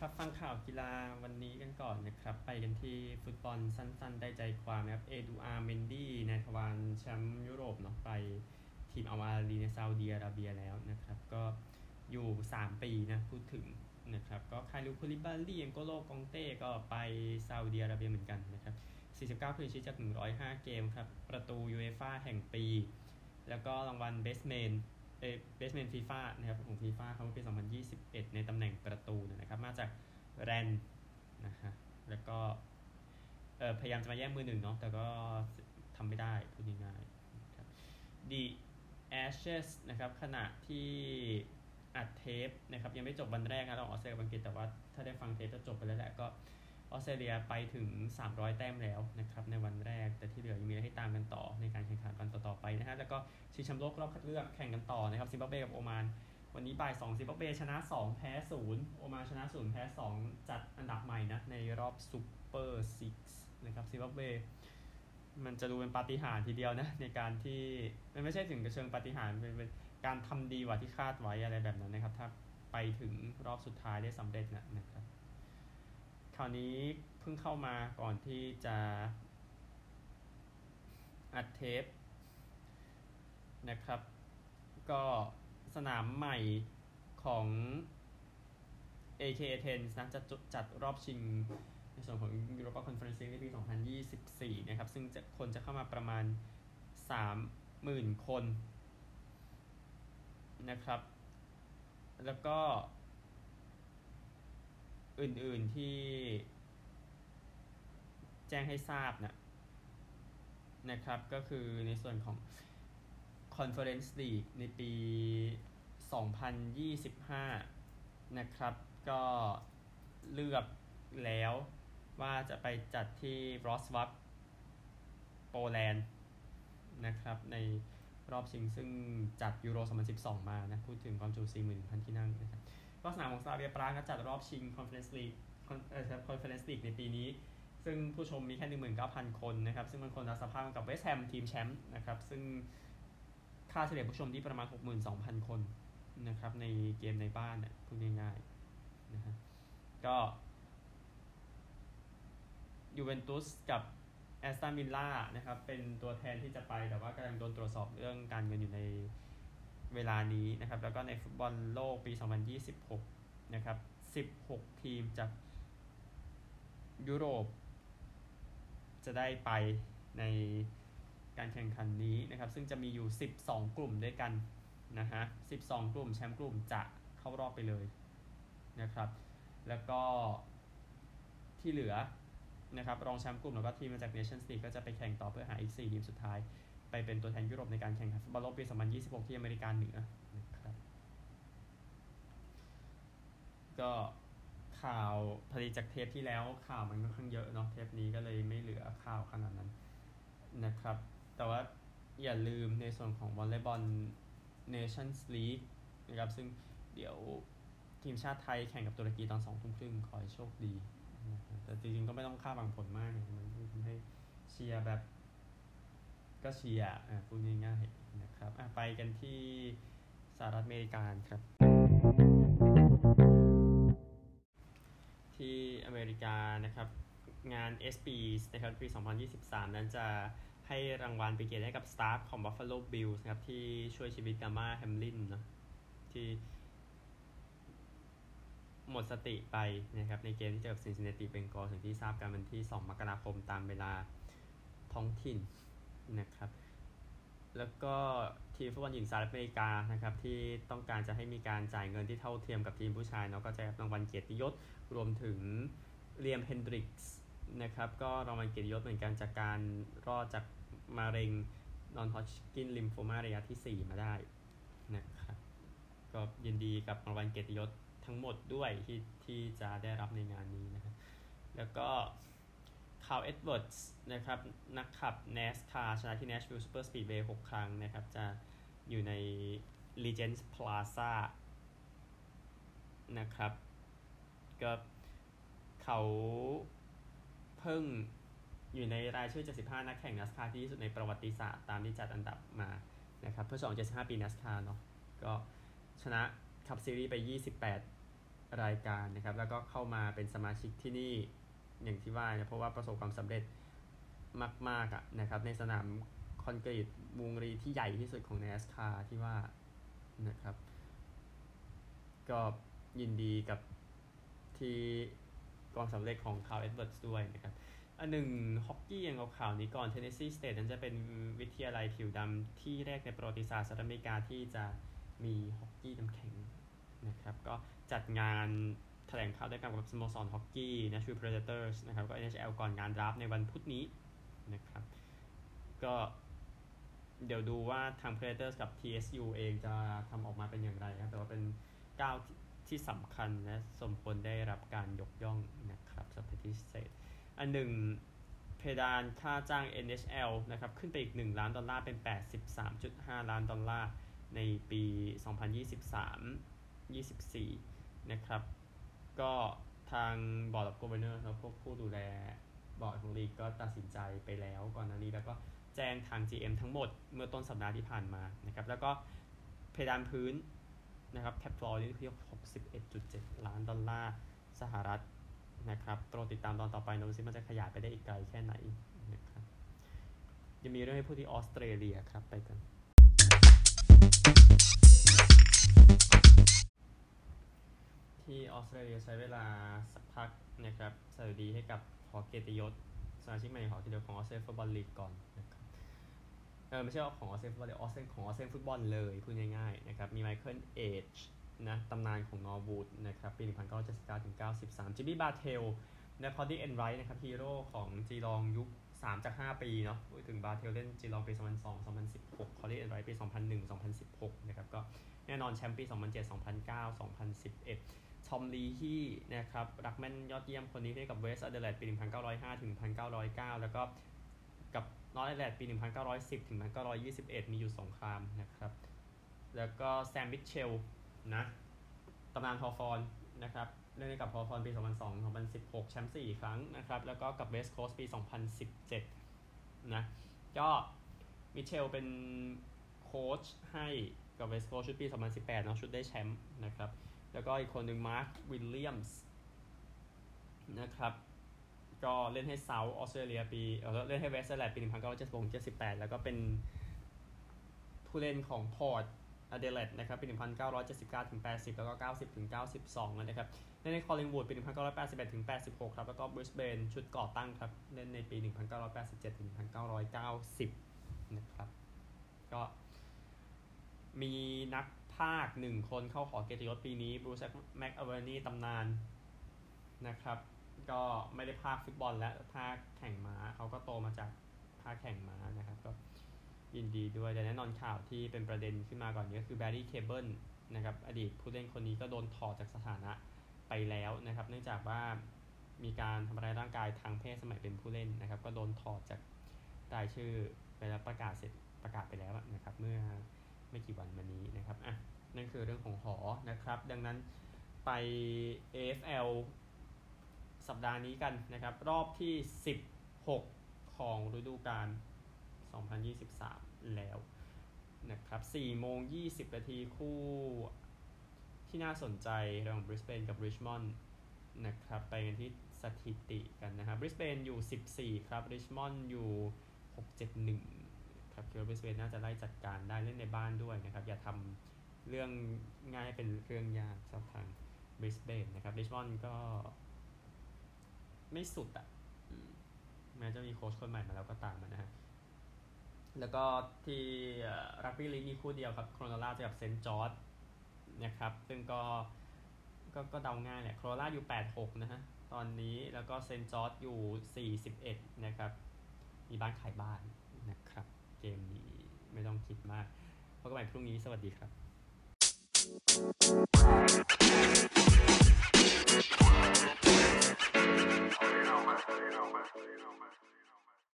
ครับฟังข่าวกีฬาวันนี้กันก่อนนะครับ ไปกันที่ฟุตบอลสั้นๆ ได้ใจความนะครับเอดูอาร์เมนดี้นายทวารแชมป์ยุโรปเนาะไปทีมอัลอาลีในซาอุดีอาระเบียแล้วนะครับ ก็อยู่ 3 ปีนะพูดถึงนะครับ ก็คาลิดูคูลิบาลีเอ็นโกโลกองเต้ก็ไปซาอุดีอาระเบียเหมือนกันนะครับ 49 clean sheet จาก 105 เกมครับ ประตูยูเอฟ่าแห่งปี แล้วก็รางวัล Best Men's เอเบสเมนฟีฟ่านะครับของฟีฟ่าเขาปี 2021 ในตำแหน่งประตูนะครับ มาจากแรนนะฮะแล้วก็พยายามจะมาแย่งมือหนึ่งเนาะแต่ก็ทำไม่ได้พูดง่ายๆครับ The Ashes นะครับขณะที่อัดเทปนะครับยังไม่จบวันแรกนะเราออสเตรเลียอังกฤษแต่ว่าถ้าได้ฟังเทปจะจบไปแล้วแหละก็ ออสเตรเลียไปถึง 300 แต้มแล้วนะครับในวันแรก แต่ที่เหลือยังมีให้ตามกันต่อในการแข่งขันวันต่อๆไปนะฮะแล้วก็ชิงแชมป์โลกรอบคัดเลือกแข่งกันต่อนะครับซิมบับเบกับโอมานวันนี้บ่าย2ซิมบับเบชนะ 2 แพ้ 0 โอมานชนะ 0 แพ้ 2 จัดอันดับใหม่นะในรอบ Super Six นะครับซิมบับเบมันจะดูเป็นปาฏิหาริย์ทีเดียวนะในการที่มันไม่ใช่ถึงกระเชิงปาฏิหาริย์เป็นเป็นการทำดีกว่าที่คาดไว้อะไรแบบนั้นนะครับ ถ้าไปถึงรอบสุดท้ายได้สำเร็จนะนะครับ คราวนี้เพิ่งเข้ามาก่อนที่จะอัดเทปนะครับ ก็สนามใหม่ของ AK Athens นะจะจัดรอบชิงในส่วนของ Europa Conference League ในปี 2024 นะครับ ซึ่งจะคนจะเข้ามาประมาณ 30,000 คนนะครับ แล้วก็ อื่นๆที่แจ้งให้ทราบนะนะครับ ก็คือในส่วนของ Conference League ในปี 2025 นะครับ ก็เลือกแล้วว่าจะไปจัดที่รอสวัปโปแลนด์นะครับในรอบชิงซึ่งจัดยูโร 2012 มานะ พูดถึงความจุ 41,000 ที่นั่งนะครับ ก็สนามของซาเบียปรางก็จัดรอบชิง Conference League เอ่อ Conference League ในปีนี้ ซึ่งผู้ชมมีแค่ 19,000 คนนะครับ ซึ่งมันคนละสภาพกับเวสต์แฮมทีมแชมป์นะครับ ซึ่งค่าเฉลี่ยผู้ชมที่ประมาณ 62,000 คนนะครับ ในเกมในบ้านเนี่ยพูดง่ายๆนะฮะก็ยูเวนตุสกับแอสตันวิลล่านะครับ เป็นตัวแทนที่จะไปแต่ว่ากำลังโดนตรวจสอบเรื่องการเงินอยู่ใน เวลานี้นะครับ แล้วก็ในฟุตบอลโลกปี 2026 นะครับ 16 ทีมจากยุโรป จะได้ไปในการแข่งขันนี้นะครับ ซึ่งจะมีอยู่ 12 กลุ่มด้วยกันนะฮะ 12 กลุ่มแชมป์กลุ่มจะเข้ารอบไปเลยนะครับ แล้วก็ที่เหลือนะครับรองแชมป์กลุ่มแล้วก็ทีมมาจาก Nations League ก็จะไปแข่งต่อเพื่อหาอีก 4 ทีมสุดท้าย ไปเป็นตัวแทนยุโรปในการแข่งขันฟุตบอลโลกปี 2026 ที่อเมริกาเหนือนะครับก็ข่าวผลิตจากเทปที่แล้วข่าวมันค่อนข้างเยอะเนาะเทปนี้ก็เลยไม่เหลือข่าวขนาดนั้นนะครับ แต่ว่าอย่าลืมในส่วนของวอลเลย์บอล Nations League นะครับ ซึ่งเดี๋ยวทีมชาติไทยแข่งกับตุรกีตอนสองทุ่มครึ่งขอให้โชคดี แต่จริงๆก็ไม่ต้องคาดหวังผลมากเนี่ยมันทำให้เชียร์แบบ ก็เชียร์พูดง่ายๆนะครับไปกันที่สหรัฐอเมริกาครับ ที่อเมริกานะครับงาน SP นะครับปี 2023 นั้นจะให้รางวัลไปเกียรติให้กับสตาฟของ Buffalo Bills นะครับที่ช่วยชีวิตกามาแฮมลินเนาะที่หมดสติไปนะครับในเกมที่เจอกับ Cincinnati Bengals ถึงที่ทราบกันวันที่ 2 มกราคมตามเวลาท้องถิ่น นะครับ แล้วก็ทีมฟุตบอลหญิงสหรัฐอเมริกานะครับที่ต้องการจะให้มีการจ่ายเงินที่เท่าเทียมกับทีมผู้ชายเนาะก็จะรับรางวัลเกียรติยศรวมถึงเลียมเฮนดริกส์นะครับก็รางวัลเกียรติยศเหมือนกันจากการรอดจากมะเร็ง non-Hodgkin lymphoma ระยะที่ 4 มาได้นะครับก็ยินดีกับรางวัลเกียรติยศทั้งหมดด้วยที่ที่จะได้รับในงานนี้นะครับแล้วก็ คาร์เอ็ดเวิร์ดส์นะครับนักขับ NASCAR ชนะที่ Nashville Super Speedway 6 ครั้งนะครับ จะอยู่ใน Legends Plaza นะครับ ก็เขาเพิ่งอยู่ในรายชื่อ 75 นักแข่ง NASCAR ที่ดีที่สุดในประวัติศาสตร์ตามที่จัดอันดับมานะครับเพื่อฉลอง75 ปี NASCAR เนาะก็ชนะ Cup Series ไป 28 รายการนะครับ แล้วก็เข้ามาเป็นสมาชิกที่นี่ อย่างที่ว่านะเพราะว่าประสบความสำเร็จมากๆอะนะครับ ในสนามคอนกรีตวงรีที่ใหญ่ที่สุดของ NASCAR ที่ว่านะครับ ก็ยินดีกับที่กองสำเร็จของคาร์เอ็ดเวิร์ดด้วยนะครับ อันหนึ่งฮอกกี้อย่างข่าวนี้ก่อน Tennessee State นั้นจะเป็นวิทยาลัยผิวดำที่แรกในประวัติศาสตร์สหรัฐอเมริกาที่จะมีฮอกกี้น้ำแข็งนะครับ ก็จัดงาน แถลงข่าวด้วยกันกับสโมสรฮอกกี้ Nashville Predators นะครับก็ NHL ก่อนงาน draft ในวันพุธนี้นะครับ ก็เดี๋ยวดูว่าทาง Predators กับ TSU เองจะทำออกมาเป็นอย่างไรครับ แต่ว่าเป็นก้าวที่สำคัญและสมควรได้รับการยกย่องนะครับสำหรับพิเศษ อันหนึ่งเพดานค่าจ้าง NHL นะครับ ขึ้นไปอีก 1 ล้านดอลลาร์เป็น 83.5 ล้านดอลลาร์ในปี 2023-24 นะครับ ก็ทางบอร์ด of Governors ครับพวกผู้ดูแลบอร์ดของลีกก็ตัดสินใจไปแล้วก่อนหน้านี้แล้วก็แจ้งทาง GM ทั้งหมดเมื่อต้นสัปดาห์ที่ผ่านมานะครับแล้วก็เพดานพื้นนะครับ cap floor นี่คือ61.7 ล้านดอลลาร์สหรัฐนะครับโปรดติดตามตอนต่อไปนะซิมันจะขยายไปได้อีกไกลแค่ไหนนะครับยังมีเรื่องให้พูดที่ออสเตรเลียครับไปกัน ที่ออสเตรเลียใช้เวลาสักพักนะครับสวัสดีให้กับหอเกียรติยศสมาชิกใหม่หอเกียรติยศของออสเตรเลียฟุตบอลลีกก่อนนะครับเออไม่ใช่ของออสเตรเลียฟุตบอลออสเตรเลียของออสเตรเลียฟุตบอลเลยพูดง่ายๆนะครับมีไมเคิลเอชนะตำนานของนอร์วูดนะครับปี 1979ถึง93จิมมี่บาร์เทลและคอรี่ เอ็นไรท์นะครับฮีโร่ของจีลองยุค 3 จาก 5 ปีเนาะถึงบาร์เทลเล่นจีลองปี 2002 2016คอรี่ เอ็นไรท์ปี 2001 2016 นะครับก็แน่นอนแชมป์ปี 2007 2009 2011 ทอมลีฮี่นะครับ ruckman ยอดเยี่ยมคนนี้ให้กับเวสต์อเดเลดปี 1905 ถึง 1909 แล้วก็กับนอร์ทแอดิเลดปี 1910 ถึง 1921 มีหยุดสงครามนะครับ แล้วก็แซม มิตเชลล์นะตำนานฮอว์ธอร์นนะครับเล่นให้กับฮอว์ธอร์นปี 2002 2016 แชมป์4ครั้งนะครับ แล้วก็กับเวสต์โคสต์ปี 2017 นะ ก็มิตเชลล์เป็นโค้ชให้กับเวสต์โคสต์ชุดปี 2018เนาะชุดได้แชมป์นะครับ แล้วก็อีกคนหนึ่งมาร์ควิลเลียมส์นะครับก็เล่นให้เซาท์ออสเตรเลียปีเออเล่นให้เวสต์อเดเลดปี 1976 78 แล้วก็เป็นผู้เล่นของพอร์ตอเดเลดนะครับปี 1979ถึง80 แล้วก็ 90ถึง92 นะครับเล่นในคอลลิงวูดปี 1981ถึง86 ครับ แล้วก็บริสเบนชุดก่อตั้งครับ เล่นในปี 1987ถึง1990 นะครับ ก็ มีนักภาคหนึ่งคนเข้าขอเกียรติยศปีนี้บรูซแม็กอเวนี่ตำนานนะครับ ก็ไม่ได้ภาคฟุตบอลและภาคแข่งม้าเขาก็โตมาจากภาคแข่งม้านะครับ ก็ยินดีด้วยแต่แน่นอนข่าวที่เป็นประเด็นขึ้นมาก่อนนี้ก็คือแบร์รี่เคเบิลนะครับอดีตผู้เล่นคนนี้ก็โดนถอดจากสถานะไปแล้วนะครับ เนื่องจากว่ามีการทำร้ายร่างกายทางเพศสมัยเป็นผู้เล่นนะครับ ก็โดนถอดจากรายชื่อไปแล้วประกาศเสร็จประกาศไปแล้วนะครับ เมื่อ ไม่กี่วันมานี้นะครับอะนั่นคือเรื่องของหอนะครับ ดังนั้นไป AFL สัปดาห์นี้กันนะครับ รอบที่ 16 ของฤดูกาล 2023 แล้วนะครับ4โมง 20 นาทีคู่ที่น่าสนใจระหว่างบริสเบนกับบริชมอนด์นะครับ ไปกันที่สถิติกันนะครับบริสเบนอยู่ 14 ครับริชมอนด์อยู่ 671 ครับคิดว่าบริสเบนน่าจะไล่จัดการได้เล่นในบ้านด้วยนะครับอย่าทำเรื่องง่ายเป็นเรื่องยากสำหรับทางบริสเบนนะครับริชมอนด์ก็ ไม่สุดอะ่ะแม้จะมีโค้ชคนใหม่มาแล้วก็ตามนะฮะแล้วก็ที่รักบี้ลีกมีคู่เดียวครับโครนูลล่าเจอกับเซนต์จอร์จนะครับ ซึ่งก็ก็ก็เดาง่ายแหละโครนาล่าอยู่ 86 นะฮะ ตอนนี้แล้วก็เซนจอร์ดอยู่ 41 นะครับ มีบ้านขายบ้านนะครับ เกมนี้ไม่ต้องคิดมากพบกันใหม่พรุ่งนี้สวัสดีครับ